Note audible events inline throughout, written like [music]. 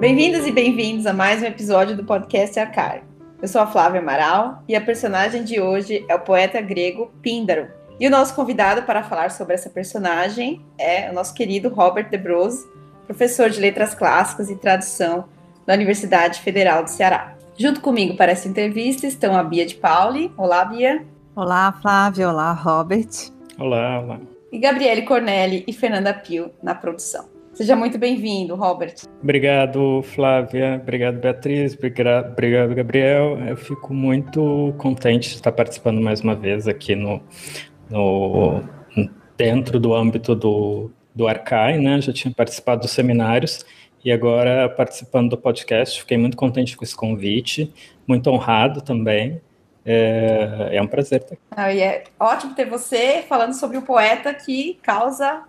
Bem-vindas e bem-vindos a mais um episódio do podcast Arcar. Eu sou a Flávia Amaral e a personagem de hoje é o poeta grego Píndaro. E o nosso convidado para falar sobre essa personagem é o nosso querido Robert de Bros, professor de Letras Clássicas e Tradução da Universidade Federal do Ceará. Junto comigo para essa entrevista estão a Bia de Pauli. Olá, Bia. Olá, Flávia. Olá, Robert. Olá, olá. E Gabriele Cornelli e Fernanda Pio na produção. Seja muito bem-vindo, Robert. Obrigado, Flávia. Obrigado, Beatriz. Obrigado, Gabriel. Eu fico muito contente de estar participando mais uma vez aqui no, no dentro do âmbito do, do Arcai, né? Já tinha participado dos seminários e agora participando do podcast. Fiquei muito contente com esse convite, muito honrado também. É, é um prazer estar aqui. Ah, é ótimo ter você falando sobre um poeta que causa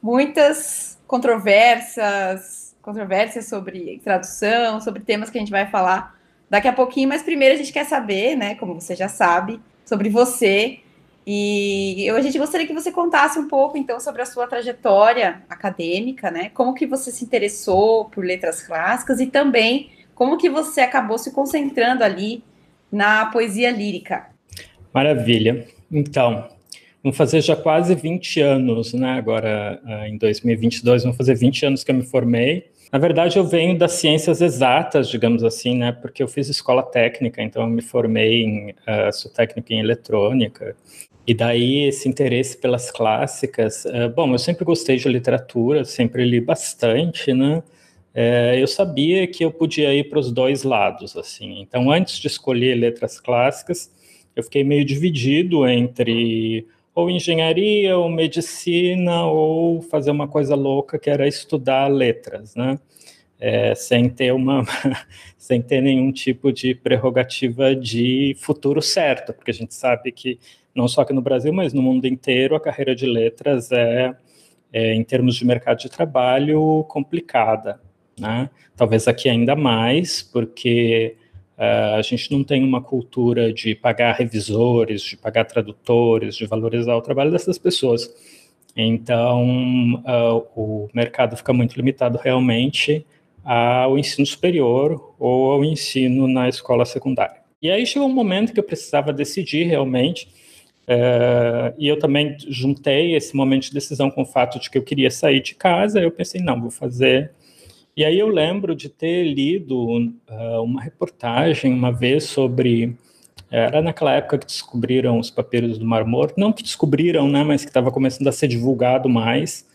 muitas controvérsias, controvérsias sobre tradução, sobre temas que a gente vai falar daqui a pouquinho, mas primeiro a gente quer saber, né, como você já sabe, sobre você. E eu, a gente gostaria que você contasse um pouco, então, sobre a sua trajetória acadêmica, né? Como que você se interessou por letras clássicas e também como que você acabou se concentrando ali na poesia lírica. Maravilha. Então, vão fazer já quase 20 anos, né? Agora, ah, em 2022, vão fazer 20 anos que eu me formei. Na verdade, eu venho das ciências exatas, digamos assim, né? Porque eu fiz escola técnica, então eu me formei em, uh, sou técnico em eletrônica. E daí esse interesse pelas clássicas. Uh, bom, eu sempre gostei de literatura, sempre li bastante, né? Uh, eu sabia que eu podia ir para os dois lados, assim. Então, antes de escolher letras clássicas, eu fiquei meio dividido entre ou engenharia, ou medicina, ou fazer uma coisa louca que era estudar letras, né? É, sem ter uma, [laughs] sem ter nenhum tipo de prerrogativa de futuro certo, porque a gente sabe que não só aqui no Brasil, mas no mundo inteiro a carreira de letras é, é em termos de mercado de trabalho complicada, né? Talvez aqui ainda mais, porque Uh, a gente não tem uma cultura de pagar revisores, de pagar tradutores, de valorizar o trabalho dessas pessoas. Então, uh, o mercado fica muito limitado realmente ao ensino superior ou ao ensino na escola secundária. E aí chegou um momento que eu precisava decidir realmente, uh, e eu também juntei esse momento de decisão com o fato de que eu queria sair de casa. Eu pensei, não, vou fazer e aí eu lembro de ter lido uh, uma reportagem uma vez sobre era naquela época que descobriram os papiros do Mar Morto, não que descobriram, né, mas que estava começando a ser divulgado mais.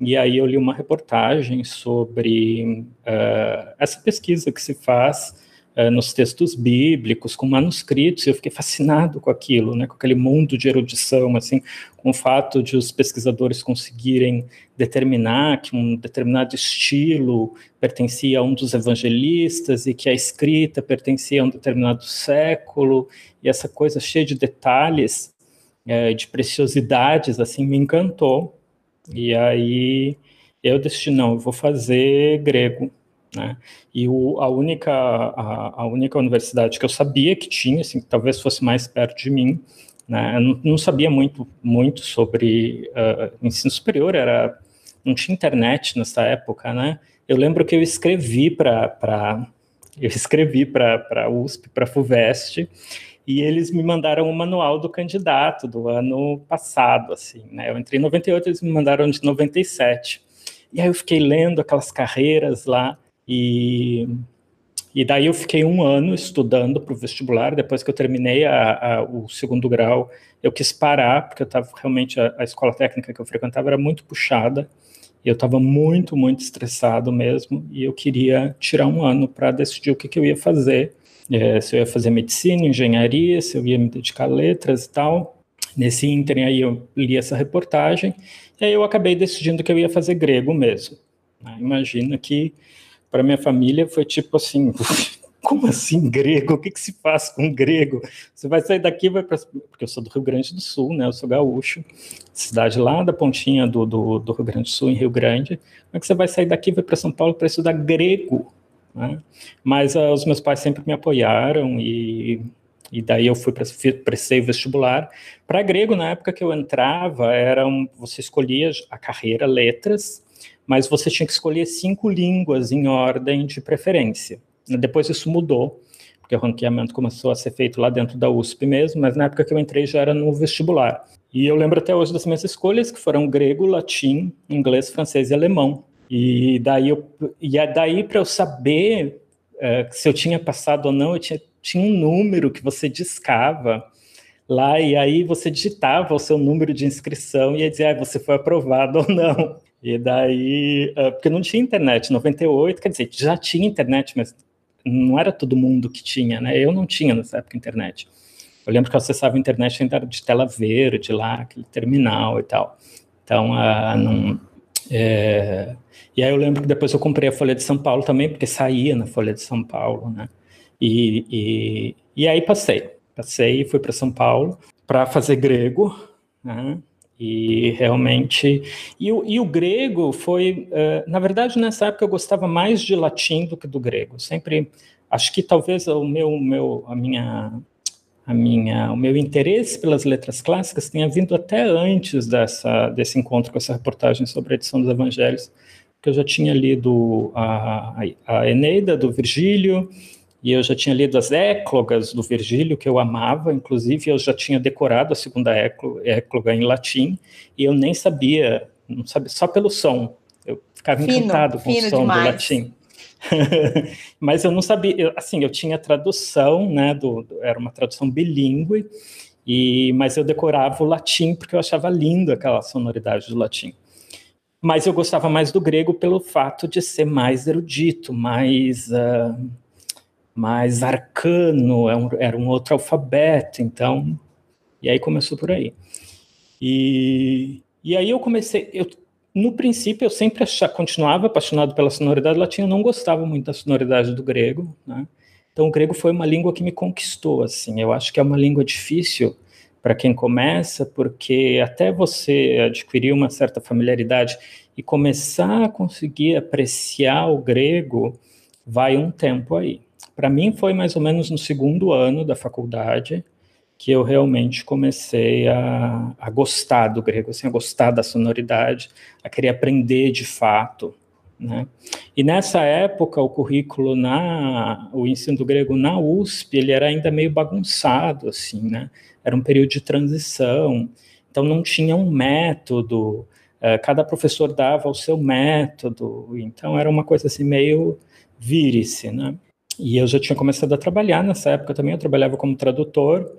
E aí eu li uma reportagem sobre uh, essa pesquisa que se faz uh, nos textos bíblicos, com manuscritos, e eu fiquei fascinado com aquilo, né, com aquele mundo de erudição, assim, com o fato de os pesquisadores conseguirem determinar que um determinado estilo pertencia a um dos evangelistas e que a escrita pertencia a um determinado século, e essa coisa cheia de detalhes, é, de preciosidades, assim, me encantou. E aí eu decidi, não, eu vou fazer grego, né? E o, a, única, a, a, única universidade que eu sabia que tinha, assim, que talvez fosse mais perto de mim, né? eu não, não sabia muito, muito sobre uh, ensino superior, era, não tinha internet nessa época, né? Eu lembro que eu escrevi para eu escrevi para a USP, para a FUVEST, e eles me mandaram o manual do candidato do ano passado, assim, né? Eu entrei em 98, eles me mandaram de 97. E aí eu fiquei lendo aquelas carreiras lá, e, e daí eu fiquei um ano estudando para o vestibular. Depois que eu terminei a, a, o segundo grau, eu quis parar, porque eu estava realmente a, a, escola técnica que eu frequentava era muito puxada. E eu estava muito, muito estressado mesmo. E eu queria tirar um ano para decidir o que, que eu ia fazer. É, se eu ia fazer medicina, engenharia, se eu ia me dedicar a letras e tal. Nesse ínterim aí eu li essa reportagem. E aí eu acabei decidindo que eu ia fazer grego mesmo. Imagina que para minha família foi tipo assim, [laughs] como assim grego? O que, que se faz com grego? Você vai sair daqui, vai para porque eu sou do Rio Grande do Sul, né? Eu sou gaúcho, cidade lá da pontinha do, do, do Rio Grande do Sul, em Rio Grande. Como é que você vai sair daqui, vai para São Paulo para estudar grego? Né? Mas uh, os meus pais sempre me apoiaram e e daí eu fui para prestei vestibular para grego na época que eu entrava era um, você escolhia a carreira letras mas você tinha que escolher cinco línguas em ordem de preferência. Depois isso mudou, porque o ranqueamento começou a ser feito lá dentro da USP mesmo, mas na época que eu entrei já era no vestibular. E eu lembro até hoje das minhas escolhas, que foram grego, latim, inglês, francês e alemão. E daí, eu, é daí para eu saber uh, se eu tinha passado ou não, eu tinha, tinha um número que você discava lá, e aí você digitava o seu número de inscrição e ia dizer, ah, você foi aprovado [laughs] ou não. E daí, uh, porque não tinha internet, 98, quer dizer, já tinha internet, mas não era todo mundo que tinha, né? Eu não tinha nessa época internet. Eu lembro que eu acessava a internet ainda de tela verde lá, aquele terminal e tal. Então, uh, não, é... e aí eu lembro que depois eu comprei a Folha de São Paulo também, porque saía na Folha de São Paulo, né? E, e, e aí passei, passei e fui para São Paulo para fazer grego, né? E realmente. E o, e o grego foi. Uh, na verdade, nessa época eu gostava mais de latim do que do grego. Sempre. Acho que talvez o meu, meu, a minha, a minha, o meu interesse pelas letras clássicas tenha vindo até antes dessa, desse encontro com essa reportagem sobre a edição dos Evangelhos, que eu já tinha lido a, a Eneida do Virgílio, e eu já tinha lido as éclogas do Virgílio, que eu amava, inclusive eu já tinha decorado a segunda écloga em latim, e eu nem sabia, não sabia, só pelo som. Eu ficava fino, encantado com o som demais. do latim. [laughs] Mas eu não sabia, eu, assim, eu tinha tradução, né, do, era uma tradução bilíngue, e, mas eu decorava o latim porque eu achava lindo aquela sonoridade do latim. Mas eu gostava mais do grego pelo fato de ser mais erudito, mais... Uh, mais arcano, era é um, era um outro alfabeto, então. E aí começou por aí. E, e aí eu comecei. Eu, no princípio, eu sempre continuava apaixonado pela sonoridade latina, não gostava muito da sonoridade do grego, né? Então, o grego foi uma língua que me conquistou, assim. Eu acho que é uma língua difícil para quem começa, porque até você adquirir uma certa familiaridade e começar a conseguir apreciar o grego, vai um tempo aí. Para mim foi mais ou menos no segundo ano da faculdade que eu realmente comecei a, a gostar do grego, assim, a gostar da sonoridade, a querer aprender de fato. Né? E nessa época, o currículo na o ensino do grego na USP, ele era ainda meio bagunçado, assim, né? Era um período de transição, então não tinha um método, eh, cada professor dava o seu método, então era uma coisa assim meio vire-se, né? E eu já tinha começado a trabalhar nessa época também, eu trabalhava como tradutor,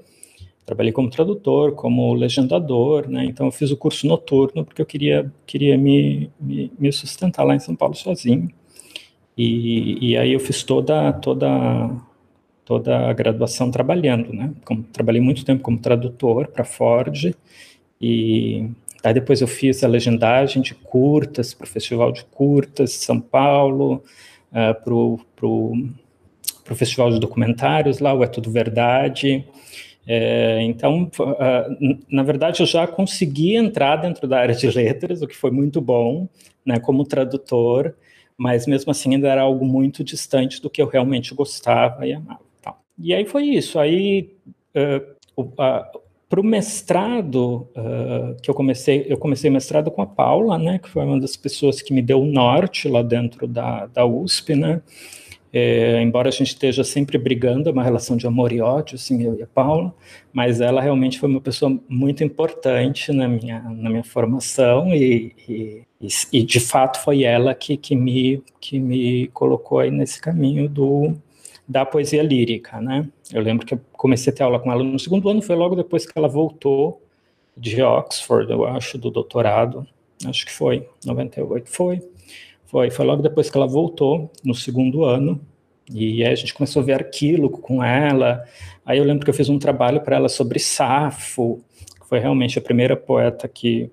trabalhei como tradutor, como legendador, né? Então eu fiz o curso noturno porque eu queria queria me, me, me sustentar lá em São Paulo sozinho. E, e aí eu fiz toda toda toda a graduação trabalhando, né? Como, trabalhei muito tempo como tradutor para Ford e aí depois eu fiz a legendagem de curtas para o Festival de Curtas de São Paulo, uh, eh, para o para o Festival de Documentários, lá o É Tudo Verdade. É, então, uh, na verdade, eu já consegui entrar dentro da área de letras, o que foi muito bom, né, como tradutor, mas mesmo assim ainda era algo muito distante do que eu realmente gostava e amava. E aí foi isso. Aí, uh, uh, para o mestrado que eu comecei, eu comecei mestrado com a Paula, né, que foi uma das pessoas que me deu o norte lá dentro da, da USP, né, é, embora a gente esteja sempre brigando, é uma relação de amor e ódio, assim, eu e a Paula, mas ela realmente foi uma pessoa muito importante na minha, na minha formação e, e, e de fato foi ela que, que, me, que me colocou aí nesse caminho do, da poesia lírica, né? Eu lembro que eu comecei a ter aula com ela no segundo ano, foi logo depois que ela voltou de Oxford, eu acho, do doutorado, acho que foi, 98, foi. Foi, foi logo depois que ela voltou, no segundo ano, e aí a gente começou a ver arquílogo com ela. Aí eu lembro que eu fiz um trabalho para ela sobre Safo, que foi realmente a primeira poeta que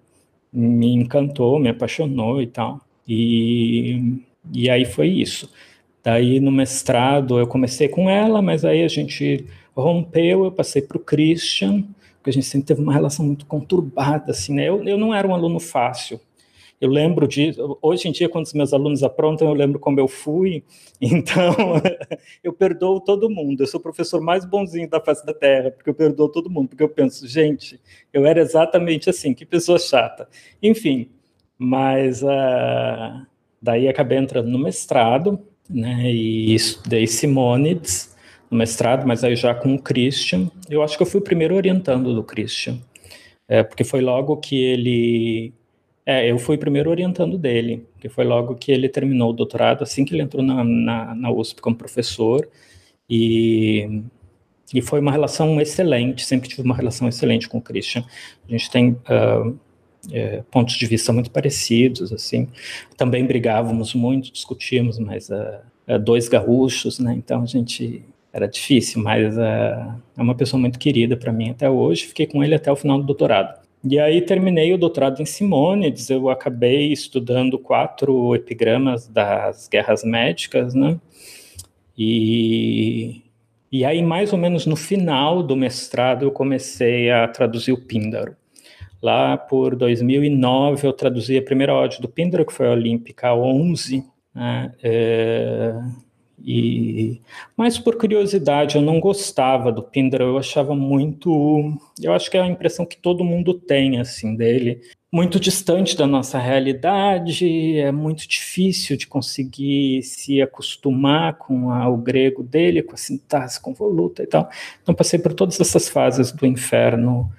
me encantou, me apaixonou e tal. E, e aí foi isso. Daí no mestrado eu comecei com ela, mas aí a gente rompeu, eu passei para o Christian, porque a gente sempre teve uma relação muito conturbada, assim, né? Eu, eu não era um aluno fácil, eu lembro de, hoje em dia, quando os meus alunos aprontam, eu lembro como eu fui, [laughs] então [laughs] eu perdoo todo mundo. Eu sou o professor mais bonzinho da face da Terra, porque eu perdoo todo mundo, porque eu penso, gente, eu era exatamente assim, que pessoa chata. Enfim, Mas uh, daí acabei entrando no mestrado, né? E estudei Simonides no mestrado, mas aí já com o Christian. Eu acho que eu fui o primeiro orientando do Christian, é, porque foi logo que ele. É, eu fui primeiro orientando dele, porque foi logo que ele terminou o doutorado, assim que ele entrou na, na, na USP como professor. E, e foi uma relação excelente, sempre tive uma relação excelente com o Christian. A gente tem. Uh, é, pontos de vista muito parecidos, assim. Também brigávamos muito, discutíamos, mas uh, dois gaúchos, né? Então a gente era difícil, mas uh, é uma pessoa muito querida para mim até hoje. Fiquei com ele até o final do doutorado. E aí terminei o doutorado em Simônides, eu acabei estudando quatro epigramas das guerras médicas, né? E, e aí, mais ou menos no final do mestrado, eu comecei a traduzir o Píndaro. Lá por 2009, eu traduzi a primeira ode do Píndaro, que foi a Olímpica 11, né? É, e, mas por curiosidade, eu não gostava do Pindar, eu achava muito, eu acho que é a impressão que todo mundo tem assim dele, muito distante da nossa realidade, é muito difícil de conseguir se acostumar com a, o grego dele, com a sintaxe convoluta e tal. Então passei por todas essas fases do inferno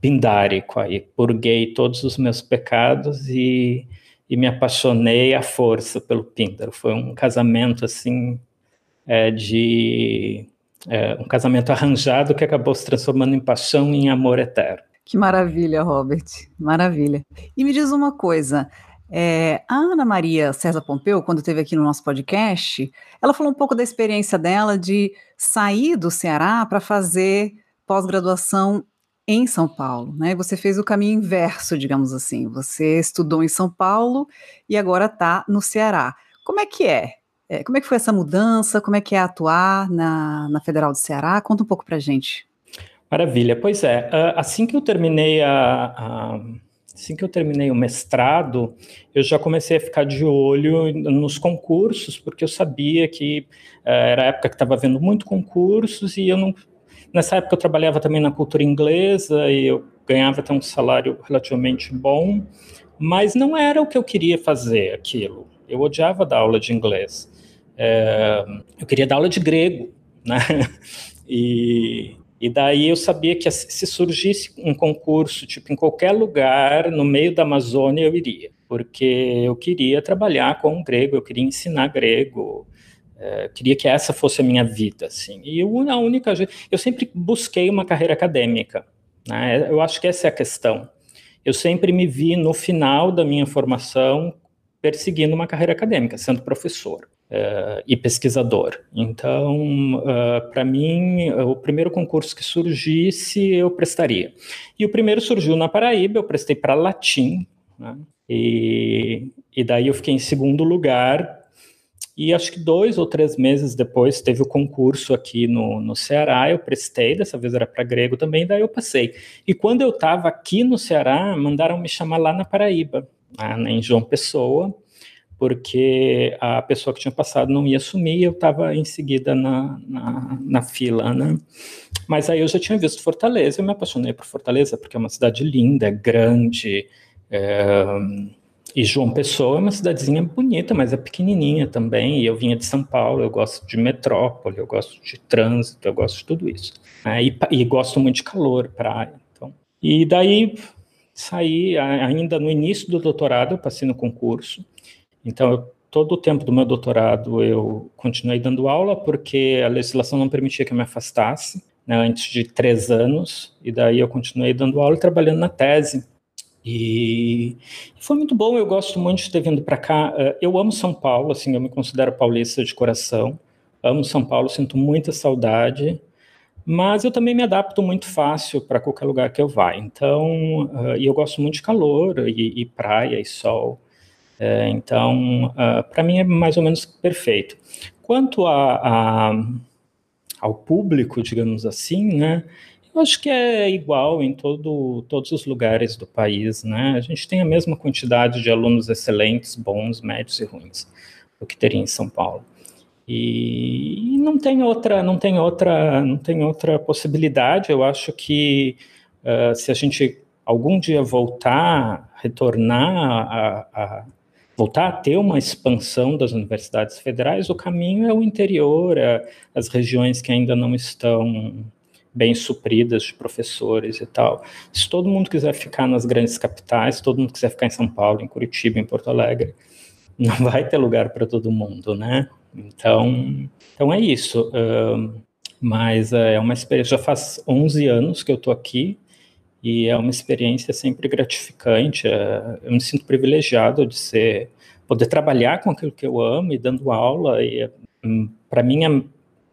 pindárico aí, purguei todos os meus pecados e e me apaixonei à força pelo Píndaro. Foi um casamento assim é, de é, um casamento arranjado que acabou se transformando em paixão e em amor eterno. Que maravilha, Robert, maravilha. E me diz uma coisa, é, a Ana Maria César Pompeu, quando esteve aqui no nosso podcast, ela falou um pouco da experiência dela de sair do Ceará para fazer pós-graduação em São Paulo, né? Você fez o caminho inverso, digamos assim. Você estudou em São Paulo e agora está no Ceará. Como é que é é, como é que foi essa mudança? Como é que é atuar na, na Federal do Ceará? Conta um pouco para gente. Maravilha. Pois é, assim que eu terminei a, a, assim que eu terminei o mestrado, eu já comecei a ficar de olho nos concursos, porque eu sabia que uh, era a época que estava havendo muito concursos e eu não nessa época eu trabalhava também na cultura inglesa e eu ganhava até um salário relativamente bom, mas não era o que eu queria fazer aquilo. Eu odiava dar aula de inglês. É, eu queria dar aula de grego, né? [laughs] E, e daí eu sabia que se surgisse um concurso, tipo, em qualquer lugar, no meio da Amazônia, eu iria. Porque eu queria trabalhar com grego, eu queria ensinar grego, é, queria que essa fosse a minha vida, assim. E eu, a única... Eu sempre busquei uma carreira acadêmica, né? Eu acho que essa é a questão. Eu sempre me vi no final da minha formação perseguindo uma carreira acadêmica, sendo professor. Uh, e pesquisador. Então, uh, eh, para mim, o primeiro concurso que surgisse, eu prestaria. E o primeiro surgiu na Paraíba, eu prestei para latim, né? e, e daí eu fiquei em segundo lugar. E acho que dois ou três meses depois teve o concurso aqui no, no Ceará, eu prestei, dessa vez era para grego também, daí eu passei. E quando eu estava aqui no Ceará, mandaram me chamar lá na Paraíba, né, em João Pessoa, porque a pessoa que tinha passado não ia assumir, eu estava em seguida na, na, na, fila, né? Mas aí eu já tinha visto Fortaleza, eu me apaixonei por Fortaleza, porque é uma cidade linda, é grande, é, e João Pessoa é uma cidadezinha bonita, mas é pequenininha também, e eu vinha de São Paulo, eu gosto de metrópole, eu gosto de trânsito, eu gosto de tudo isso. Né? E, e gosto muito de calor, praia, então. E daí saí, ainda no início do doutorado, eu passei no concurso, então, eu, todo o tempo do meu doutorado eu continuei dando aula, porque a legislação não permitia que eu me afastasse, né, antes de três anos, e daí eu continuei dando aula e trabalhando na tese. E foi muito bom, eu gosto muito de ter vindo para cá. Eh, eu amo São Paulo, assim, eu me considero paulista de coração. Amo São Paulo, sinto muita saudade, mas eu também me adapto muito fácil para qualquer lugar que eu vá. Então, uh, e eu gosto muito de calor e, e praia e sol. É, então, uh, ah, para mim é mais ou menos perfeito. Quanto a, a, ao público, digamos assim, né? Eu acho que é igual em todo, todos os lugares do país, né? A gente tem a mesma quantidade de alunos excelentes, bons, médios e ruins, o que teria em São Paulo. E, e não tem outra, não tem outra, não tem outra possibilidade. Eu acho que uh, se a gente algum dia voltar, retornar a, a voltar a ter uma expansão das universidades federais, o caminho é o interior, é as regiões que ainda não estão bem supridas de professores e tal. Se todo mundo quiser ficar nas grandes capitais, se todo mundo quiser ficar em São Paulo, em Curitiba, em Porto Alegre, [laughs] não vai ter lugar para todo mundo, né? Então, então é isso. Uh, mas é uma experiência, já faz 11 anos que eu estou aqui, e é uma experiência sempre gratificante. É, eu me sinto privilegiado de ser poder trabalhar com aquilo que eu amo e dando aula. E hum, para mim, é,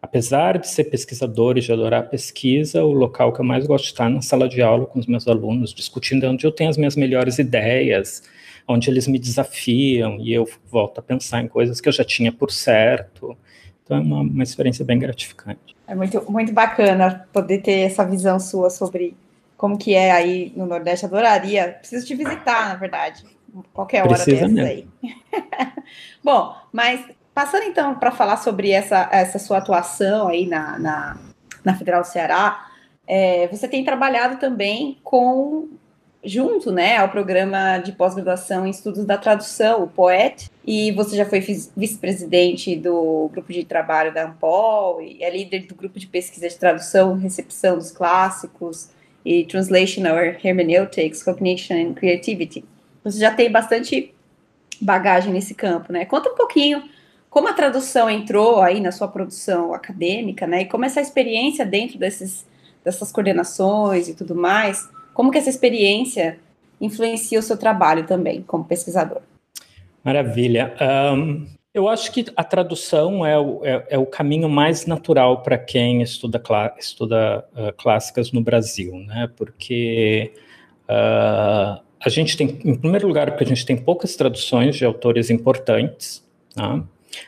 apesar de ser pesquisador e de adorar a pesquisa, o local que eu mais gosto de estar é na sala de aula com os meus alunos, discutindo onde eu tenho as minhas melhores ideias, onde eles me desafiam e eu volto a pensar em coisas que eu já tinha por certo. Então é uma, uma experiência bem gratificante. É muito, muito bacana poder ter essa visão sua sobre como que é aí no Nordeste, adoraria. Preciso te visitar, na verdade, qualquer hora Precisa dessa aí. [laughs] Bom, mas passando então para falar sobre essa, essa sua atuação aí na, na, na Federal do Ceará, é, você tem trabalhado também com junto, né, ao programa de pós-graduação em estudos da tradução, o POET, e você já foi vice-presidente do grupo de trabalho da Ampol, e é líder do grupo de pesquisa de tradução recepção dos clássicos, e Translational Hermeneutics, Cognition and Creativity. Você já tem bastante bagagem nesse campo, né? Conta um pouquinho como a tradução entrou aí na sua produção acadêmica, né? E como essa experiência dentro desses, dessas coordenações e tudo mais, como que essa experiência influencia o seu trabalho também como pesquisador? Maravilha. Um, eu acho que a tradução é o, é, é o caminho mais natural para quem estuda, estuda uh, clássicas no Brasil, né? Porque uh, a gente tem, em primeiro lugar, porque a gente tem poucas traduções de autores importantes, tá?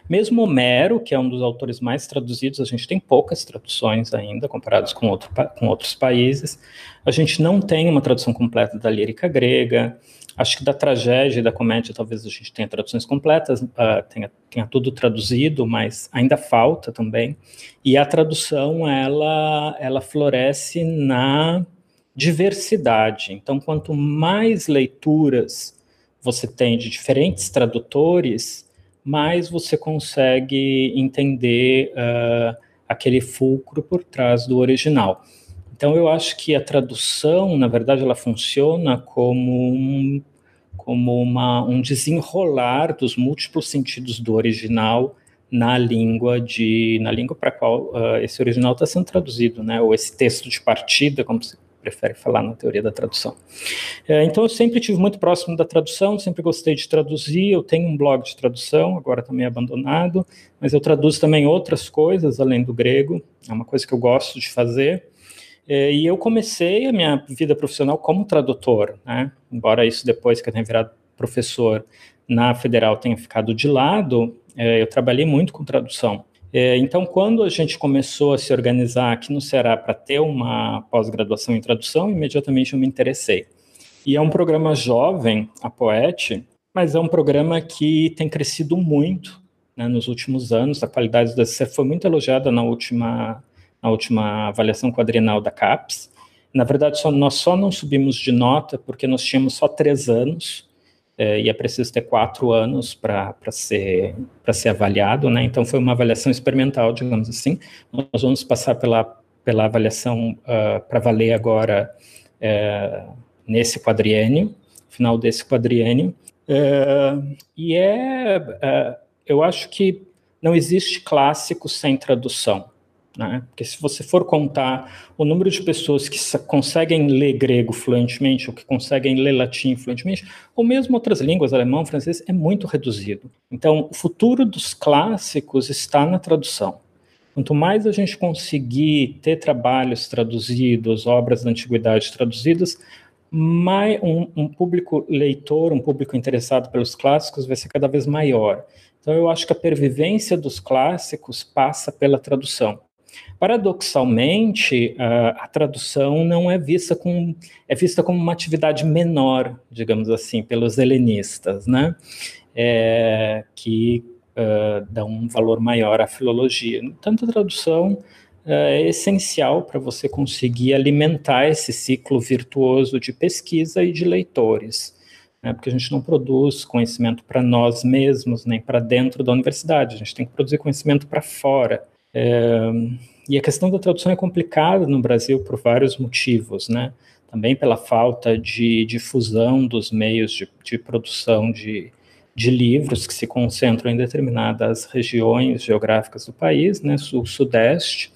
Mesmo Homero, que é um dos autores mais traduzidos, a gente tem poucas traduções ainda, comparados com, outro, com outros países. A gente não tem uma tradução completa da lírica grega. Acho que da tragédia e da comédia talvez a gente tenha traduções completas, uh, tenha, tenha tudo traduzido, mas ainda falta também. E a tradução, ela, ela floresce na diversidade. Então, quanto mais leituras você tem de diferentes tradutores, mais você consegue entender uh, aquele fulcro por trás do original. Então, eu acho que a tradução, na verdade, ela funciona como um, como uma, um desenrolar dos múltiplos sentidos do original na língua de na língua para qual uh, esse original está sendo traduzido, né? Ou esse texto de partida, como se prefere falar na teoria da tradução. É, então, eu sempre tive muito próximo da tradução, sempre gostei de traduzir. Eu tenho um blog de tradução, agora também abandonado, mas eu traduzo também outras coisas além do grego. É uma coisa que eu gosto de fazer. É, e eu comecei a minha vida profissional como tradutor, né? Embora isso depois que eu tenha virado professor na federal tenha ficado de lado, é, eu trabalhei muito com tradução. É, então, quando a gente começou a se organizar aqui no Ceará para ter uma pós-graduação em tradução, imediatamente eu me interessei. E é um programa jovem, a Poet, mas é um programa que tem crescido muito né, nos últimos anos. A qualidade do DCC foi muito elogiada na última na última avaliação quadrinal da CAPES. Na verdade, só, nós só não subimos de nota porque nós tínhamos só três anos é, e é preciso ter quatro anos para ser, ser avaliado, né? Então, foi uma avaliação experimental, digamos assim. Nós vamos passar pela, pela avaliação uh, ah, para valer agora é, nesse quadriênio, final desse quadriênio. É, e é, é, eu acho que não existe clássico sem tradução. Né? Porque se você for contar o número de pessoas que conseguem ler grego fluentemente, ou que conseguem ler latim fluentemente, ou mesmo outras línguas, alemão, francês, é muito reduzido. Então, o futuro dos clássicos está na tradução. Quanto mais a gente conseguir ter trabalhos traduzidos, obras da antiguidade traduzidas, mais um, um público leitor, um público interessado pelos clássicos vai ser cada vez maior. Então, eu acho que a pervivência dos clássicos passa pela tradução. Paradoxalmente, a, a, tradução não é vista com é vista como uma atividade menor, digamos assim, pelos helenistas, né? É, que uh, dão um valor maior à filologia. Tanto a tradução é essencial para você conseguir alimentar esse ciclo virtuoso de pesquisa e de leitores. Né, porque a gente não produz conhecimento para nós mesmos, nem para dentro da universidade, a gente tem que produzir conhecimento para fora. É, e a questão da tradução é complicada no Brasil por vários motivos, né? Também pela falta de difusão dos meios de, de produção de, de livros que se concentram em determinadas regiões geográficas do país, né, sul, sudeste.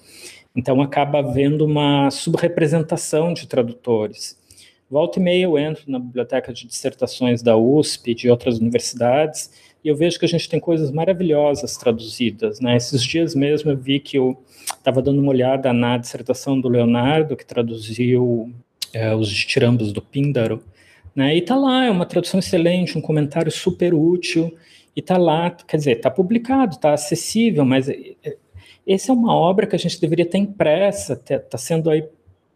Então acaba havendo uma subrepresentação de tradutores. Volta e meia eu entro na biblioteca de dissertações da USP, de outras universidades, e eu vejo que a gente tem coisas maravilhosas traduzidas. Né? Esses dias mesmo eu vi que eu estava dando uma olhada na dissertação do Leonardo, que traduziu é, os ditirambos do Píndaro, né? E tá lá, é uma tradução excelente, um comentário super útil, e tá lá, quer dizer, tá publicado, tá acessível, mas é, é, essa é uma obra que a gente deveria ter impressa, está sendo aí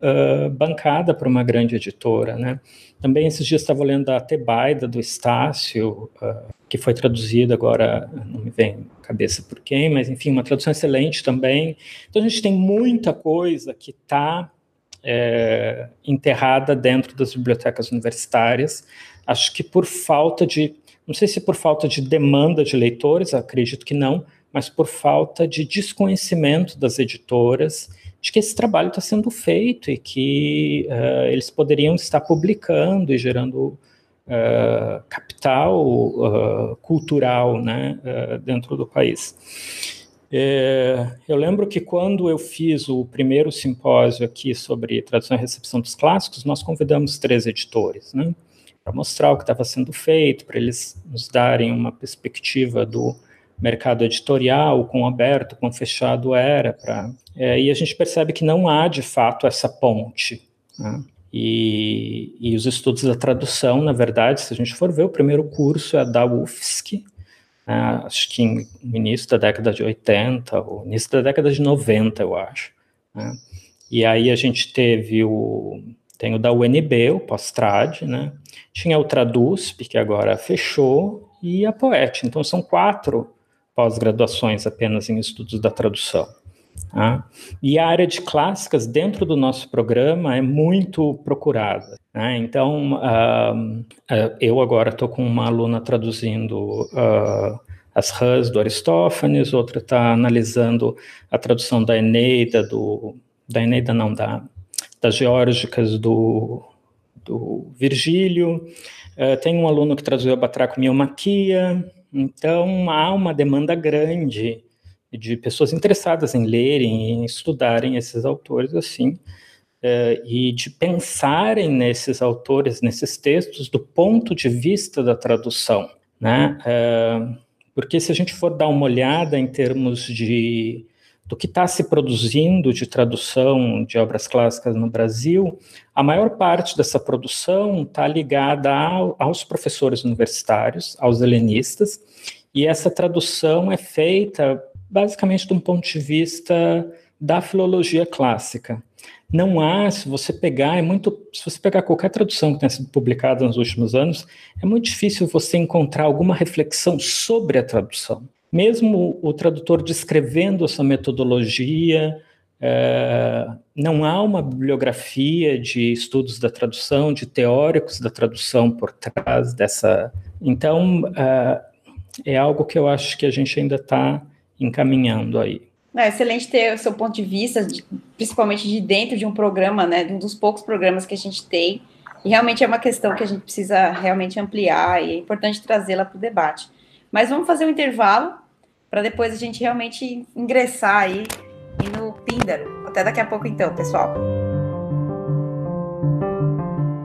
uh, bancada por uma grande editora, né? Também esses dias estava lendo a Tebaida, do Estácio, uh, que foi traduzida agora, não me vem cabeça por quem, mas enfim, uma tradução excelente também. Então a gente tem muita coisa que está é, enterrada dentro das bibliotecas universitárias. Acho que por falta de, não sei se por falta de demanda de leitores, acredito que não, mas por falta de desconhecimento das editoras de que esse trabalho está sendo feito e que uh, eles poderiam estar publicando e gerando uh, capital uh, cultural né, dentro do país. É, eu lembro que quando eu fiz o primeiro simpósio aqui sobre tradução e recepção dos clássicos, nós convidamos três editores, né, para mostrar o que estava sendo feito, para eles nos darem uma perspectiva do mercado editorial, com aberto, com fechado era, para é, e a gente percebe que não há de fato essa ponte. Né? E, e, os estudos da tradução, na verdade, se a gente for ver, o primeiro curso é da UFSC, né, acho que no início da década de 80, ou início da década de 90, eu acho. Né? E aí a gente teve o, tem o da UNB, o Postrad, né? tinha o Tradusp, que agora fechou, e a Poet. Então são quatro pós-graduações apenas em estudos da tradução. Tá? E a área de clássicas dentro do nosso programa é muito procurada. Né? Então, uh, uh, eu agora estou com uma aluna traduzindo uh, as Rãs do Aristófanes, outra está analisando a tradução da Eneida, do, da Eneida não, da, das Geórgicas do, do Virgílio. tem um aluno que traduziu a Batraco Miomaquia. Então, há uma demanda grande de pessoas interessadas em lerem, em estudarem esses autores assim, é, e de pensarem nesses autores, nesses textos, do ponto de vista da tradução, né? É, porque se a gente for dar uma olhada em termos de do que está se produzindo de tradução de obras clássicas no Brasil, a maior parte dessa produção está ligada ao, aos professores universitários, aos helenistas, e essa tradução é feita basicamente de um ponto de vista da filologia clássica. Não há, se você pegar, é muito, se você pegar qualquer tradução que tenha sido publicada nos últimos anos, é muito difícil você encontrar alguma reflexão sobre a tradução. Mesmo o tradutor descrevendo essa metodologia, é, não há uma bibliografia de estudos da tradução, de teóricos da tradução por trás dessa. Então, é, é algo que eu acho que a gente ainda está encaminhando aí. É excelente ter o seu ponto de vista, principalmente de dentro de um programa, né, de um dos poucos programas que a gente tem, e realmente é uma questão que a gente precisa realmente ampliar e é importante trazê-la para o debate. Mas vamos fazer um intervalo para depois a gente realmente ingressar aí no Píndaro. Até daqui a pouco então, pessoal.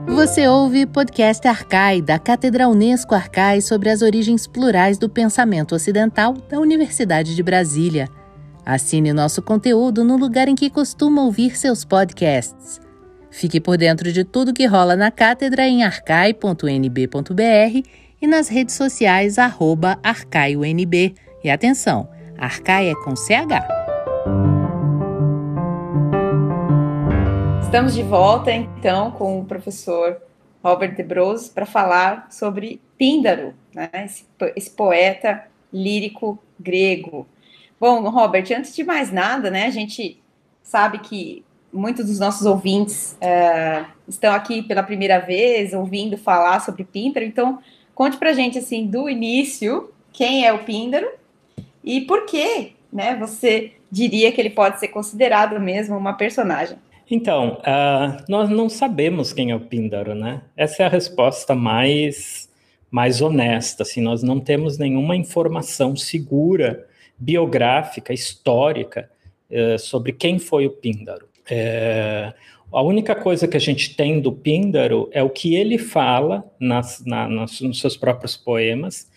Você ouve podcast Arcai, da Cátedra Unesco Arcai sobre as origens plurais do pensamento ocidental da Universidade de Brasília. Assine nosso conteúdo no lugar em que costuma ouvir seus podcasts. Fique por dentro de tudo que rola na cátedra em arcai.nb.br e nas redes sociais arroba arcaionb. E atenção, Arcai é com CH. Estamos de volta, então, com o professor Robert de Bros para falar sobre Píndaro, né? esse, esse, poeta lírico grego. Bom, Robert, antes de mais nada, né, a gente sabe que muitos dos nossos ouvintes é, estão aqui pela primeira vez ouvindo falar sobre Píndaro, então conte pra gente assim do início quem é o Píndaro e por que, né, você diria que ele pode ser considerado mesmo uma personagem. Então, uh, nós não sabemos quem é o Píndaro, né? Essa é a resposta mais mais honesta, assim, nós não temos nenhuma informação segura, biográfica, histórica, uh, sobre quem foi o Píndaro. É, a única coisa que a gente tem do Píndaro é o que ele fala nas, na, nas, nos seus próprios poemas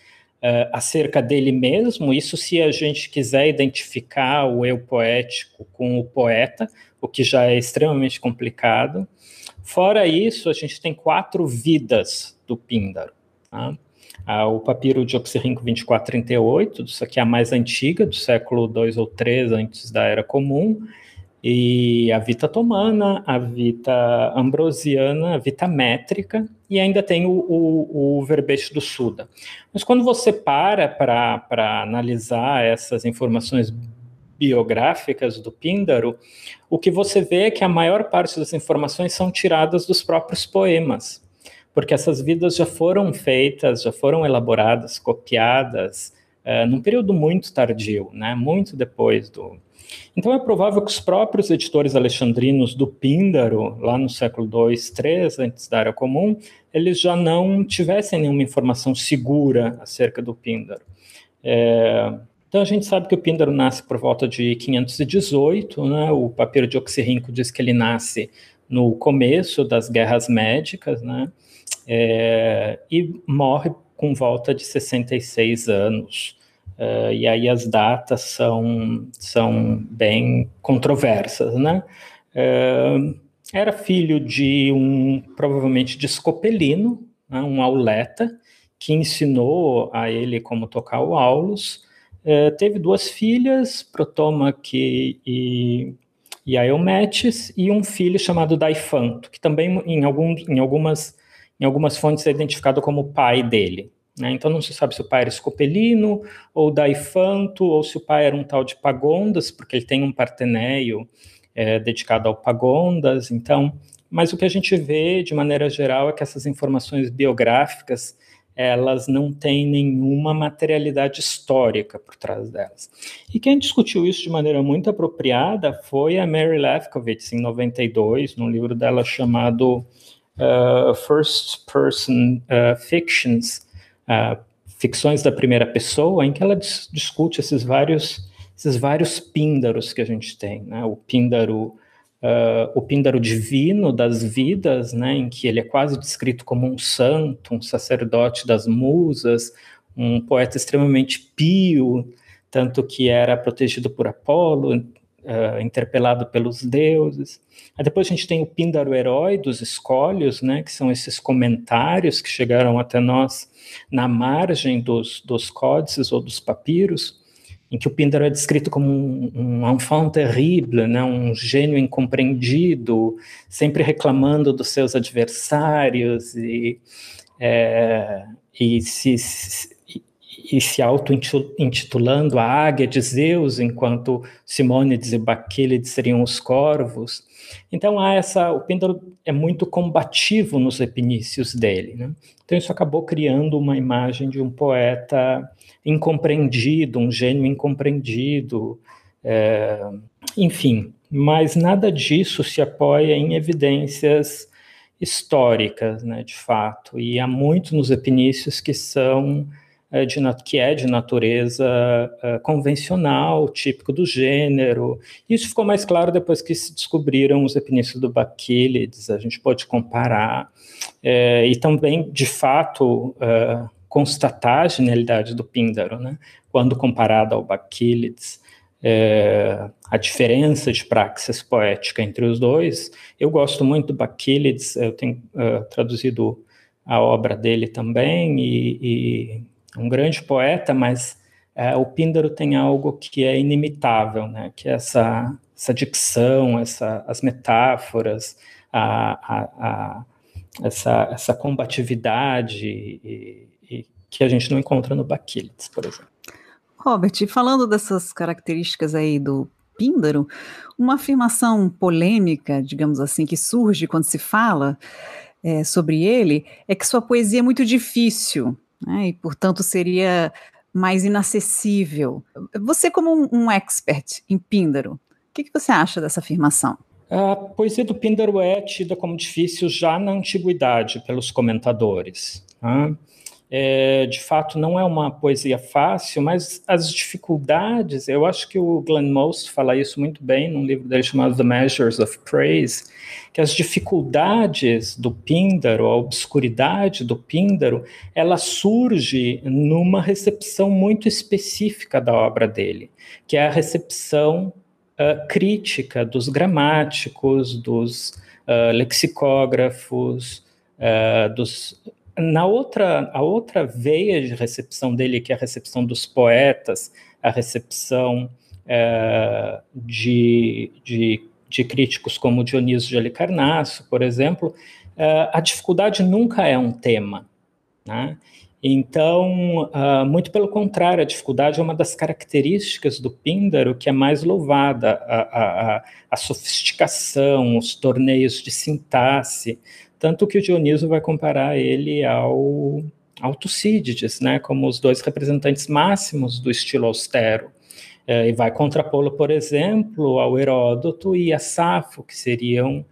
uh, acerca dele mesmo. Isso, se a gente quiser identificar o eu poético com o poeta, o que já é extremamente complicado. Fora isso, a gente tem quatro vidas do Píndaro. Tá? Ah, o papiro de Oxirrinco 2438, isso aqui é a mais antiga, do século II ou III antes da Era Comum e a Vita Tomana, a Vita Ambrosiana, a Vita Métrica, e ainda tem o, o, o verbete do Suda. Mas quando você para para analisar essas informações biográficas do Píndaro, o que você vê é que a maior parte das informações são tiradas dos próprios poemas, porque essas vidas já foram feitas, já foram elaboradas, copiadas, uh, num período muito tardio, né, muito depois do, então é provável que os próprios editores alexandrinos do Píndaro, lá no século II, III, antes da Era Comum, eles já não tivessem nenhuma informação segura acerca do Píndaro. É, então a gente sabe que o Píndaro nasce por volta de 518, né? o papiro de Oxirrinco diz que ele nasce no começo das guerras médicas, né? É, e morre com volta de 66 anos. Uh, e aí as datas são, são bem controversas, né? Uh, era filho de um, provavelmente de Scopelino, né, um auleta, que ensinou a ele como tocar o aulos. Uh, teve duas filhas, Protomaque e, e Aeometes, e um filho chamado Daifanto, que também em, algum, em, algumas, em algumas fontes é identificado como pai dele. Né? Então não se sabe se o pai era escopelino ou daifanto, ou se o pai era um tal de Pagondas, porque ele tem um partenéio é, dedicado ao Pagondas. Então, mas o que a gente vê de maneira geral é que essas informações biográficas elas não têm nenhuma materialidade histórica por trás delas. E quem discutiu isso de maneira muito apropriada foi a Mary Lefkowitz, em 92, num livro dela chamado uh, First Person uh, Fictions, uh, ficções da primeira pessoa, em que ela dis discute esses vários, esses vários píndaros que a gente tem, né? O píndaro, uh, o píndaro divino das vidas, né? Em que ele é quase descrito como um santo, um sacerdote das musas, um poeta extremamente pio, tanto que era protegido por Apolo, uh, interpelado pelos deuses. Aí depois a gente tem o Píndaro Herói dos Escólios, né, que são esses comentários que chegaram até nós na margem dos, dos códices ou dos papiros, em que o Píndaro é descrito como um, um enfant terrible, né, um gênio incompreendido, sempre reclamando dos seus adversários e, é, e se, se e se auto-intitulando a águia de Zeus, enquanto Simônides e Baquílides seriam os corvos. Então há essa, o Píndaro é muito combativo nos epinícios dele, né? Então isso acabou criando uma imagem de um poeta incompreendido, um gênio incompreendido, é, enfim. Mas nada disso se apoia em evidências históricas, né, de fato. E há muito nos epinícios que são de, que é de natureza uh, convencional, típico do gênero. Isso ficou mais claro depois que se descobriram os epinícios do Baquílides, a gente pode comparar, é, e também, de fato, uh, constatar a genialidade do Píndaro, né? quando comparado ao Baquílides. É, a diferença de praxis poética entre os dois. Eu gosto muito do Baquílides, eu tenho uh, traduzido a obra dele também, e, e um grande poeta, mas é, o Píndaro tem algo que é inimitável, né? que é essa, essa dicção, essa, as metáforas, a, a, a, essa, essa combatividade e, e, que a gente não encontra no Baquilides, por exemplo. Robert, falando dessas características aí do Píndaro, uma afirmação polêmica, digamos assim, que surge quando se fala é, sobre ele, é que sua poesia é muito difícil, né, e portanto seria mais inacessível. Você, como um, expert em Píndaro, o que, que você acha dessa afirmação? A poesia do Píndaro é tida como difícil já na antiguidade pelos comentadores. Né? É, de fato, não é uma poesia fácil, mas as dificuldades, eu acho que o Glenn Most fala isso muito bem num livro dele chamado The Measures of Praise, que as dificuldades do Píndaro, a obscuridade do Píndaro, ela surge numa recepção muito específica da obra dele, que é a recepção uh, crítica dos gramáticos, dos uh, lexicógrafos, uh, dos na outra, a outra veia de recepção dele, que é a recepção dos poetas, a recepção é, de, de, de, críticos como Dionísio de Alicarnasso, por exemplo, é, a dificuldade nunca é um tema. Né? Então, uh, muito pelo contrário, a dificuldade é uma das características do Píndaro que é mais louvada, a, a, a sofisticação, os torneios de sintaxe, tanto que o Dioniso vai comparar ele ao, ao Tucídides, né, como os dois representantes máximos do estilo austero. É, e vai contrapô-lo, por exemplo, ao Heródoto e a Safo, que seriam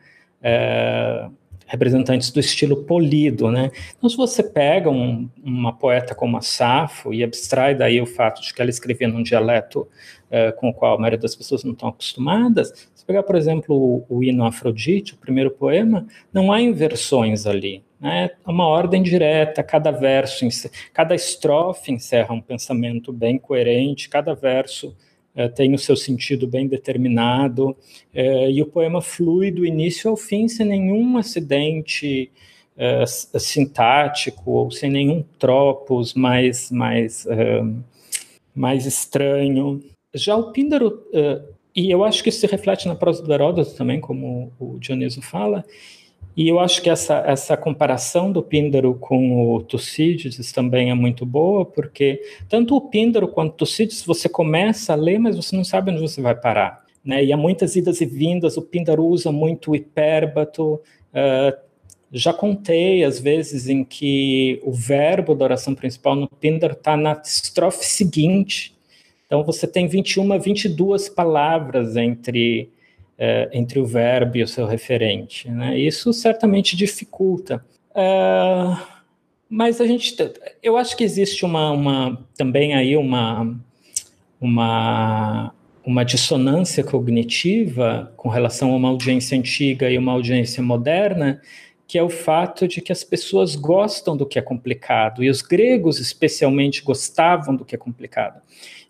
é, representantes do estilo polido, né? Então, se você pega um, uma poeta como a Safo e abstrai daí o fato de que ela escrevia num dialeto é, com o qual a maioria das pessoas não estão acostumadas, pegar, por exemplo, o, o hino Afrodite, o primeiro poema, não há inversões ali. Né? É uma ordem direta, cada verso, cada estrofe encerra um pensamento bem coerente, cada verso é, tem o seu sentido bem determinado, é, e o poema flui do início ao fim sem nenhum acidente é, sintático ou sem nenhum tropos mais, mais, é, mais estranho. Já o Píndaro é, e eu acho que isso se reflete na prosa do Heródoto também, como o Dioniso fala, e eu acho que essa, essa comparação do Píndaro com o Tucídides também é muito boa, porque tanto o Píndaro quanto o Tucídides você começa a ler, mas você não sabe onde você vai parar. Né? E há muitas idas e vindas, o Píndaro usa muito o hipérbato, uh, já contei as vezes em que o verbo da oração principal no Píndaro está na estrofe seguinte, então você tem 21, 22 palavras entre, é, entre o verbo e o seu referente. Né? Isso certamente dificulta. É, mas a gente, eu acho que existe uma, uma também aí uma, uma, uma dissonância cognitiva com relação a uma audiência antiga e uma audiência moderna, que é o fato de que as pessoas gostam do que é complicado, e os gregos especialmente gostavam do que é complicado.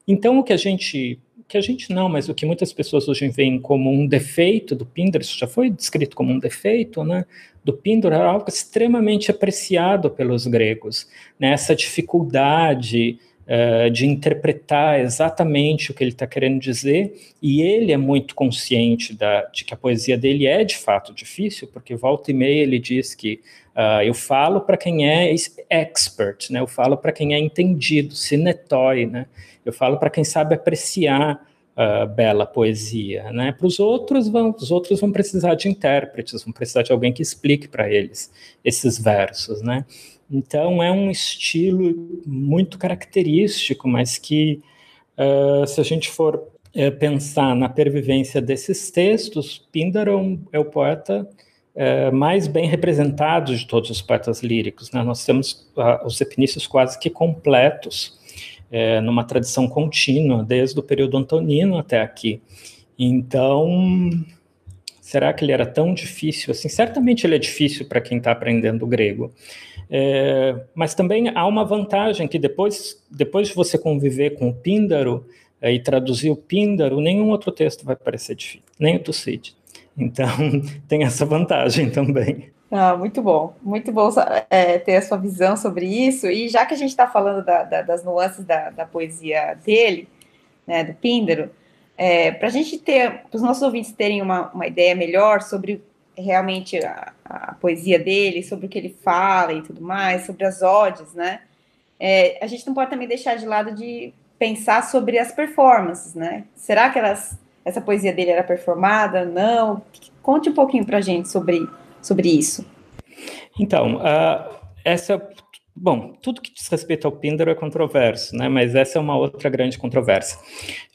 Então, o que a gente, que a gente não, mas o que muitas pessoas hoje veem como um defeito do Pindar, isso já foi descrito como um defeito, né? Do Pindar era algo extremamente apreciado pelos gregos, né? Essa dificuldade uh, de interpretar exatamente o que ele está querendo dizer, e ele é muito consciente da, de que a poesia dele é de fato difícil, porque volta e meia ele diz que uh, eu falo para quem é expert, né? Eu falo para quem é entendido, cinetói, né? Eu falo para quem sabe apreciar uh, bela poesia, né? Para os outros, vão, os outros vão precisar de intérpretes, vão precisar de alguém que explique para eles esses versos, né? Então é um estilo muito característico, mas que uh, se a gente for uh, pensar na pervivência desses textos, Píndaro é o poeta uh, mais bem representado de todos os poetas líricos. Né? Nós temos os epinícios quase que completos é, numa tradição contínua, desde o período antonino até aqui. Então, será que ele era tão difícil assim? Certamente ele é difícil para quem está aprendendo grego. É, mas também há uma vantagem que depois, depois de você conviver com o Píndaro é, e traduzir o Píndaro, nenhum outro texto vai parecer difícil, nem o Tucídides. Então, [laughs] tem essa vantagem também. Ah, muito bom, muito bom é, ter a sua visão sobre isso. E já que a gente está falando da, da, das nuances da, da, poesia dele, né, do Píndaro, é, para a gente ter, para os nossos ouvintes terem uma, uma ideia melhor sobre realmente a, a, poesia dele, sobre o que ele fala e tudo mais, sobre as odes, né? É, a gente não pode também deixar de lado de pensar sobre as performances, né? Será que elas essa poesia dele era performada, não? Conte um pouquinho para a gente sobre, sobre isso. Então, uh, essa Bom, tudo que diz respeito ao Píndaro é controverso, né? mas essa é uma outra grande controvérsia.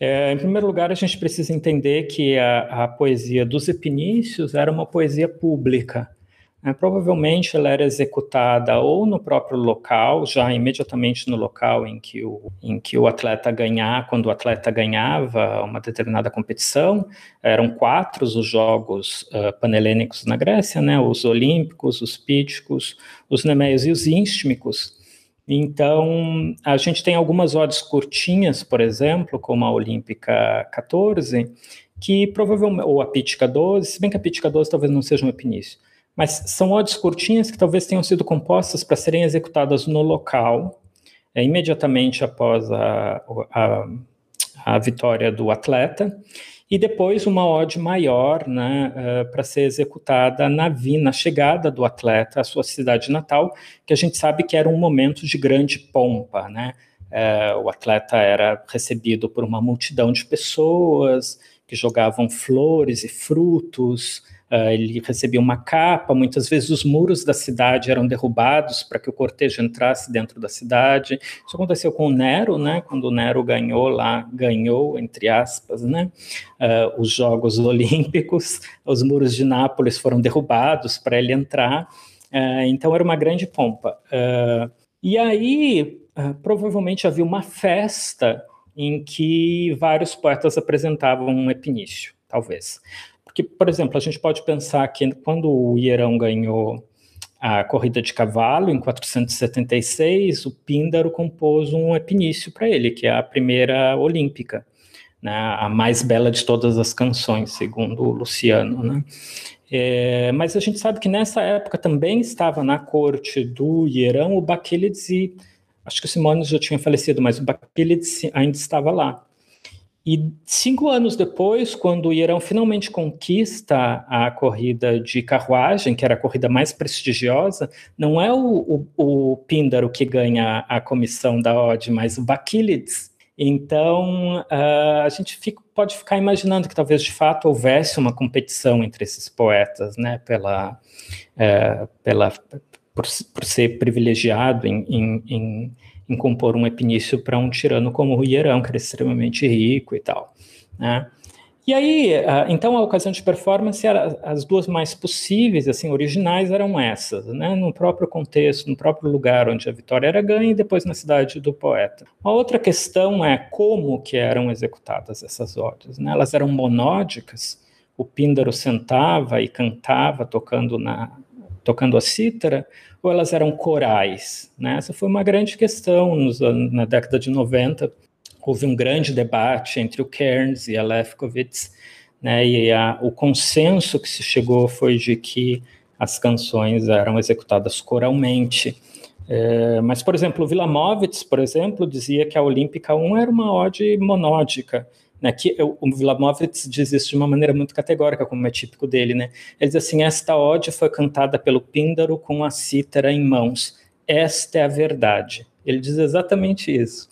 É, em primeiro lugar, a gente precisa entender que a, a poesia dos Epinícios era uma poesia pública. É, provavelmente ela era executada ou no próprio local, já imediatamente no local em que o, em que o atleta ganhar, quando o atleta ganhava uma determinada competição, eram quatro os jogos uh, panelênicos na Grécia, né, os olímpicos, os píticos, os nemeios e os ínstmicos. Então, a gente tem algumas odds curtinhas, por exemplo, como a Olímpica 14, que provavelmente, ou a Pítica 12, se bem que a Pítica 12 talvez não seja um epinício, mas são odds curtinhas que talvez tenham sido compostas para serem executadas no local, é, imediatamente após a, a, a, vitória do atleta, e depois uma odd maior né, uh, para ser executada na, na chegada do atleta à sua cidade natal, que a gente sabe que era um momento de grande pompa. Né? Uh, o atleta era recebido por uma multidão de pessoas que jogavam flores e frutos, Uh, ele recebia uma capa, muitas vezes os muros da cidade eram derrubados para que o cortejo entrasse dentro da cidade. Isso aconteceu com o Nero, né? Quando o Nero ganhou lá, ganhou, entre aspas, né? Uh, os Jogos [laughs] Olímpicos, os muros de Nápoles foram derrubados para ele entrar. Uh, então era uma grande pompa. e aí, provavelmente havia uma festa em que vários poetas apresentavam um epinício, talvez. Porque, por exemplo, a gente pode pensar que quando o Hierão ganhou a corrida de cavalo, em 476, o Píndaro compôs um epinício para ele, que é a primeira olímpica, né, a mais bela de todas as canções, segundo o Luciano. Né? É, mas a gente sabe que nessa época também estava na corte do Hierão o Baquílides e acho que o Simônides já tinha falecido, mas o Baquílides ainda estava lá. E cinco anos depois, quando o Irão finalmente conquista a corrida de carruagem, que era a corrida mais prestigiosa, não é o, o, o Píndaro que ganha a comissão da OD, mas o Baquílides. Então, uh, a gente fica, pode ficar imaginando que talvez de fato houvesse uma competição entre esses poetas, né, pela, uh, pela, por, por, ser privilegiado em, em em compor um epinício para um tirano como o Hierão, que era extremamente rico e tal. Né? E aí, então a ocasião de performance era as duas mais possíveis, assim, originais eram essas, né? No próprio contexto, no próprio lugar onde a vitória era ganha e depois na cidade do poeta. Uma outra questão é como que eram executadas essas odes, né? Elas eram monódicas. O Píndaro sentava e cantava tocando na tocando a cítara, ou elas eram corais? Né? Essa foi uma grande questão nos, na década de 90. Houve um grande debate entre o Kearns e a Lefkowitz, né? e a, o consenso que se chegou foi de que as canções eram executadas coralmente. É, mas, por exemplo, o Vilamovitz, por exemplo, dizia que a Olímpica 1 era uma ode monódica, né, que o, Vilamovitz diz isso de uma maneira muito categórica, como é típico dele, né? Ele diz assim: esta ode foi cantada pelo Píndaro com a cítara em mãos. Esta é a verdade. Ele diz exatamente isso.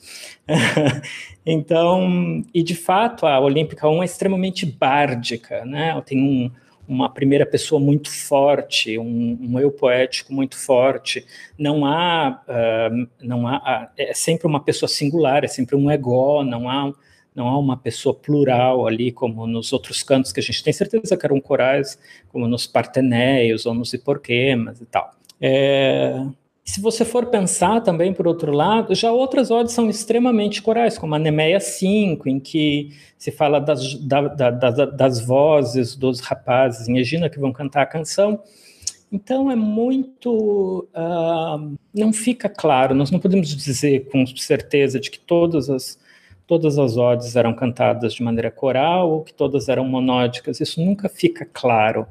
[laughs] então, e de fato, a Olímpica 1 é extremamente bárdica, né? Tem um, uma primeira pessoa muito forte, um, um, eu poético muito forte. Não há, uh, não há, é sempre uma pessoa singular, é sempre um ego, não há não há uma pessoa plural ali, como nos outros cantos que a gente tem certeza que eram corais, como nos Parteneios ou nos Hiporquemas e tal. É, se você for pensar também, por outro lado, já outras odes são extremamente corais, como a Nemeia 5, em que se fala das, da, da, da, das vozes dos rapazes em Egina que vão cantar a canção. Então é muito. Uh, não fica claro, nós não podemos dizer com certeza de que todas as todas as odes eram cantadas de maneira coral ou que todas eram monódicas, isso nunca fica claro.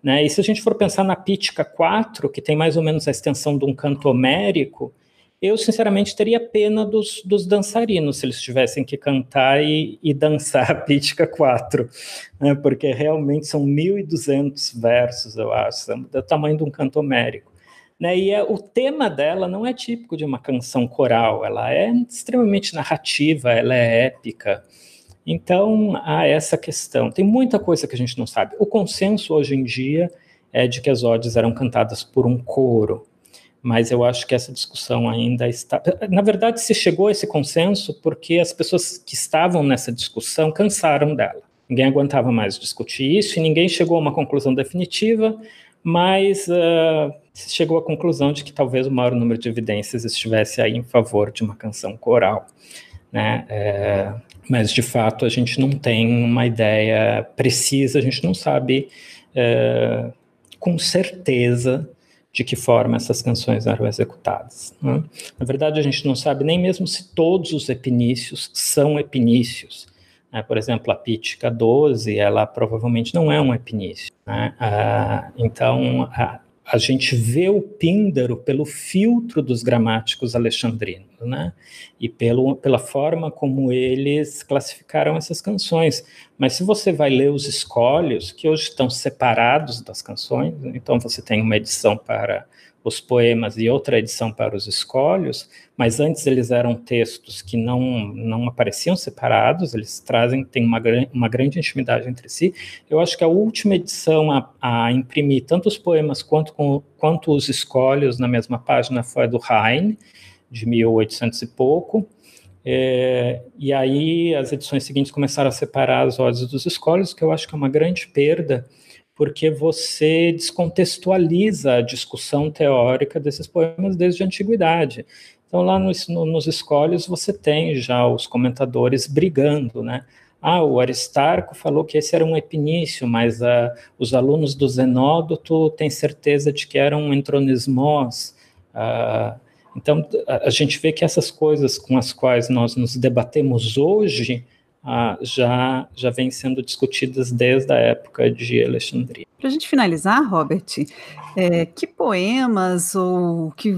Né? E se a gente for pensar na Pítica 4, que tem mais ou menos a extensão de um canto homérico, eu sinceramente teria pena dos, dos dançarinos se eles tivessem que cantar e, e dançar a Pítica 4, né? porque realmente são 1.200 versos, eu acho, do tamanho de um canto homérico. Né? E é, o tema dela não é típico de uma canção coral, ela é extremamente narrativa, ela é épica. Então, há essa questão. Tem muita coisa que a gente não sabe. O consenso hoje em dia é de que as odes eram cantadas por um coro, mas eu acho que essa discussão ainda está. Na verdade, se chegou a esse consenso porque as pessoas que estavam nessa discussão cansaram dela. Ninguém aguentava mais discutir isso e ninguém chegou a uma conclusão definitiva, mas uh, chegou à conclusão de que talvez o maior número de evidências estivesse aí em favor de uma canção coral. Né? É, mas, de fato, a gente não tem uma ideia precisa, a gente não sabe é, com certeza de que forma essas canções eram executadas. Né? Na verdade, a gente não sabe nem mesmo se todos os epinícios são epinícios. Né? Por exemplo, a Pítica 12, ela provavelmente não é um epinício. Né? Ah, então, a, a gente vê o Píndaro pelo filtro dos gramáticos alexandrinos, né? E pelo, pela forma como eles classificaram essas canções. Mas se você vai ler os escolhos, que hoje estão separados das canções, então você tem uma edição para os poemas e outra edição para os escolhos, mas antes eles eram textos que não, não apareciam separados, eles trazem, tem uma, uma grande intimidade entre si. Eu acho que a última edição a, a imprimir tanto os poemas quanto, com, quanto os escolhos na mesma página foi a do Heine, de 1800 e pouco, é, e aí as edições seguintes começaram a separar as ordens dos escolhos, que eu acho que é uma grande perda, porque você descontextualiza a discussão teórica desses poemas desde a antiguidade. Então, lá nos, nos escolhos, você tem já os comentadores brigando, né? Ah, o Aristarco falou que esse era um epinício, mas uh, os alunos do Zenódoto têm certeza de que eram um entronismos. Uh, então, a, a, gente vê que essas coisas com as quais nós nos debatemos hoje, ah, já, já vêm sendo discutidas desde a época de Alexandria. Para a gente finalizar, Robert, é, que poemas ou que,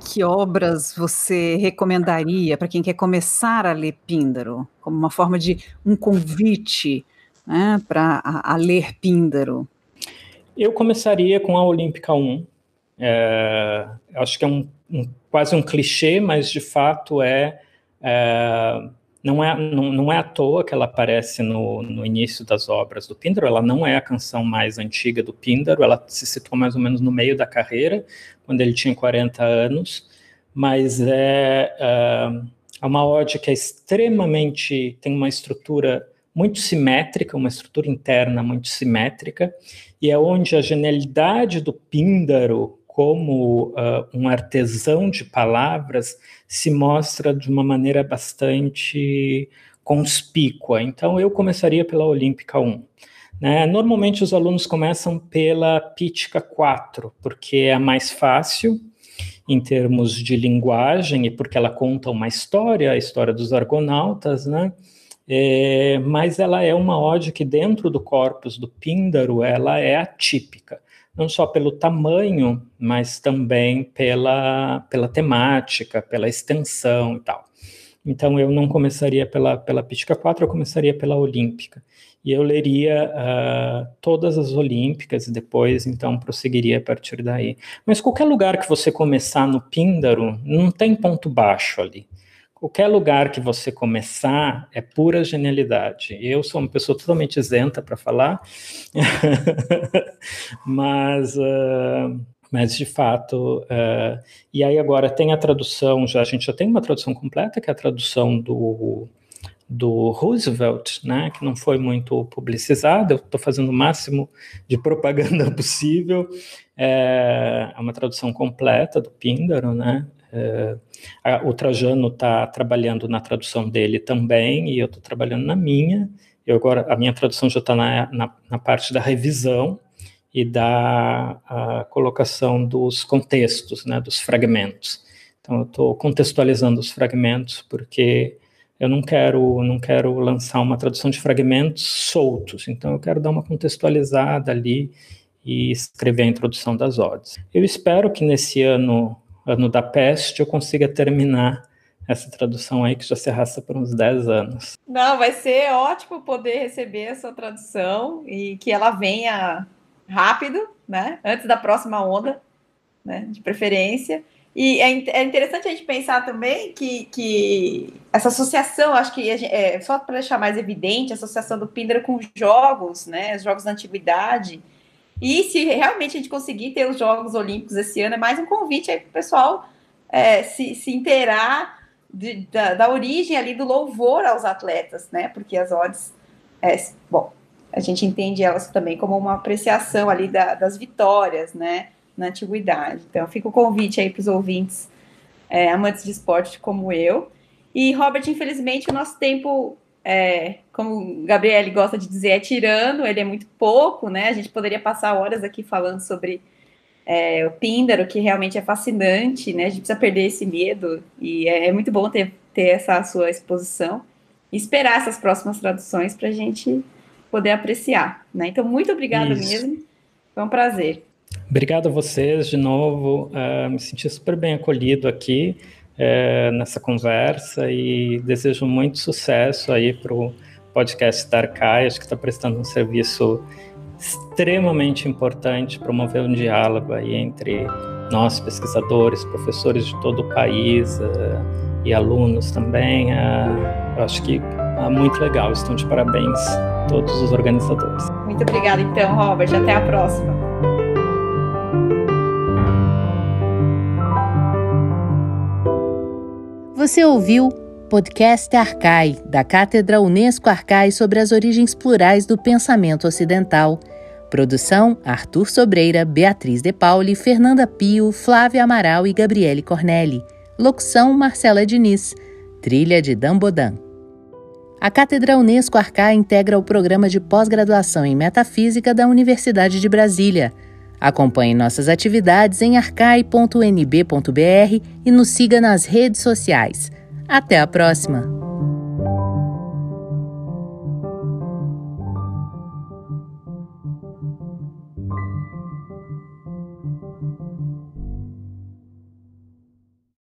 que obras você recomendaria para quem quer começar a ler Píndaro, como uma forma de um convite né, para a, a, ler Píndaro? Eu começaria com a Olímpica 1. É, acho que é um, um, quase um clichê, mas de fato é, é não é, não, não é à toa que ela aparece no, no início das obras do Píndaro, ela não é a canção mais antiga do Píndaro, ela se situa mais ou menos no meio da carreira, quando ele tinha 40 anos, mas é, é, é uma ode que é extremamente, tem uma estrutura muito simétrica, uma estrutura interna muito simétrica, e é onde a genialidade do Píndaro como uh, um artesão de palavras se mostra de uma maneira bastante conspícua. Então, eu começaria pela Olímpica 1. Né? Normalmente, os alunos começam pela Pítica 4, porque é a mais fácil em termos de linguagem e porque ela conta uma história, a história dos argonautas, né? É, mas ela é uma ode que dentro do corpus do Píndaro ela é atípica não só pelo tamanho, mas também pela, pela temática, pela extensão e tal. Então, eu não começaria pela, pela Pítica 4, eu começaria pela Olímpica. E eu leria uh, todas as Olímpicas e depois, então, prosseguiria a partir daí. Mas qualquer lugar que você começar no Píndaro, não tem ponto baixo ali qualquer lugar que você começar é pura genialidade. Eu sou uma pessoa totalmente isenta para falar, [laughs] mas, uh, mas de fato. Uh, e aí agora tem a tradução, já a gente já tem uma tradução completa, que é a tradução do do Roosevelt, né, que não foi muito publicizada, eu estou fazendo o máximo de propaganda [laughs] possível, é, é uma tradução completa do Píndaro, né, é, o Trajano está trabalhando na tradução dele também, e eu estou trabalhando na minha. Eu agora, a minha tradução já está na, na, na, parte da revisão e da colocação dos contextos, né, dos fragmentos. Então, eu estou contextualizando os fragmentos, porque eu não quero, não quero lançar uma tradução de fragmentos soltos, então eu quero dar uma contextualizada ali e escrever a introdução das odes. Eu espero que nesse ano ano da peste, eu consiga terminar essa tradução aí que já se arrasta por uns 10 anos. Não, vai ser ótimo poder receber essa tradução e que ela venha rápido, né? Antes da próxima onda, né? De preferência. E é, é, interessante a gente pensar também que, que essa associação, acho que é, só para deixar mais evidente, a associação do Pindar com jogos, né, os jogos da antiguidade. E se realmente a gente conseguir ter os Jogos Olímpicos esse ano, é mais um convite aí para o pessoal é, se, se inteirar de, da, da, origem ali do louvor aos atletas, né? Porque as odds, é, bom, a gente entende elas também como uma apreciação ali da, das vitórias, né? Na antiguidade. Então, fica o convite aí para os ouvintes é, amantes de esporte como eu. E, Robert, infelizmente, o nosso tempo, é, como o Gabriele gosta de dizer, é tirando, ele é muito pouco, né? A gente poderia passar horas aqui falando sobre é, o Píndaro, que realmente é fascinante, né? A gente precisa perder esse medo e é, é muito bom ter, ter essa sua exposição e esperar essas próximas traduções para a gente poder apreciar, né? Então, muito obrigada Isso. mesmo, foi um prazer. Obrigado a vocês de novo, uh, me senti super bem acolhido aqui uh, nessa conversa e desejo muito sucesso aí para o podcast da Arcai, acho que está prestando um serviço extremamente importante promover um diálogo aí entre nós, pesquisadores, professores de todo o país uh, e alunos também. Uh, eu acho que é muito legal. Estão de parabéns todos os organizadores. Muito obrigada, então, Robert. Até a próxima. Você ouviu Podcast Arcai, da Cátedra Unesco Arcai sobre as origens plurais do pensamento ocidental. Produção: Arthur Sobreira, Beatriz De Pauli, Fernanda Pio, Flávia Amaral e Gabriele Cornelli. Locução: Marcela Diniz. Trilha de Dambodan. A Cátedra Unesco Arcai integra o programa de pós-graduação em Metafísica da Universidade de Brasília. Acompanhe nossas atividades em arcai.nb.br e nos siga nas redes sociais. Até a próxima!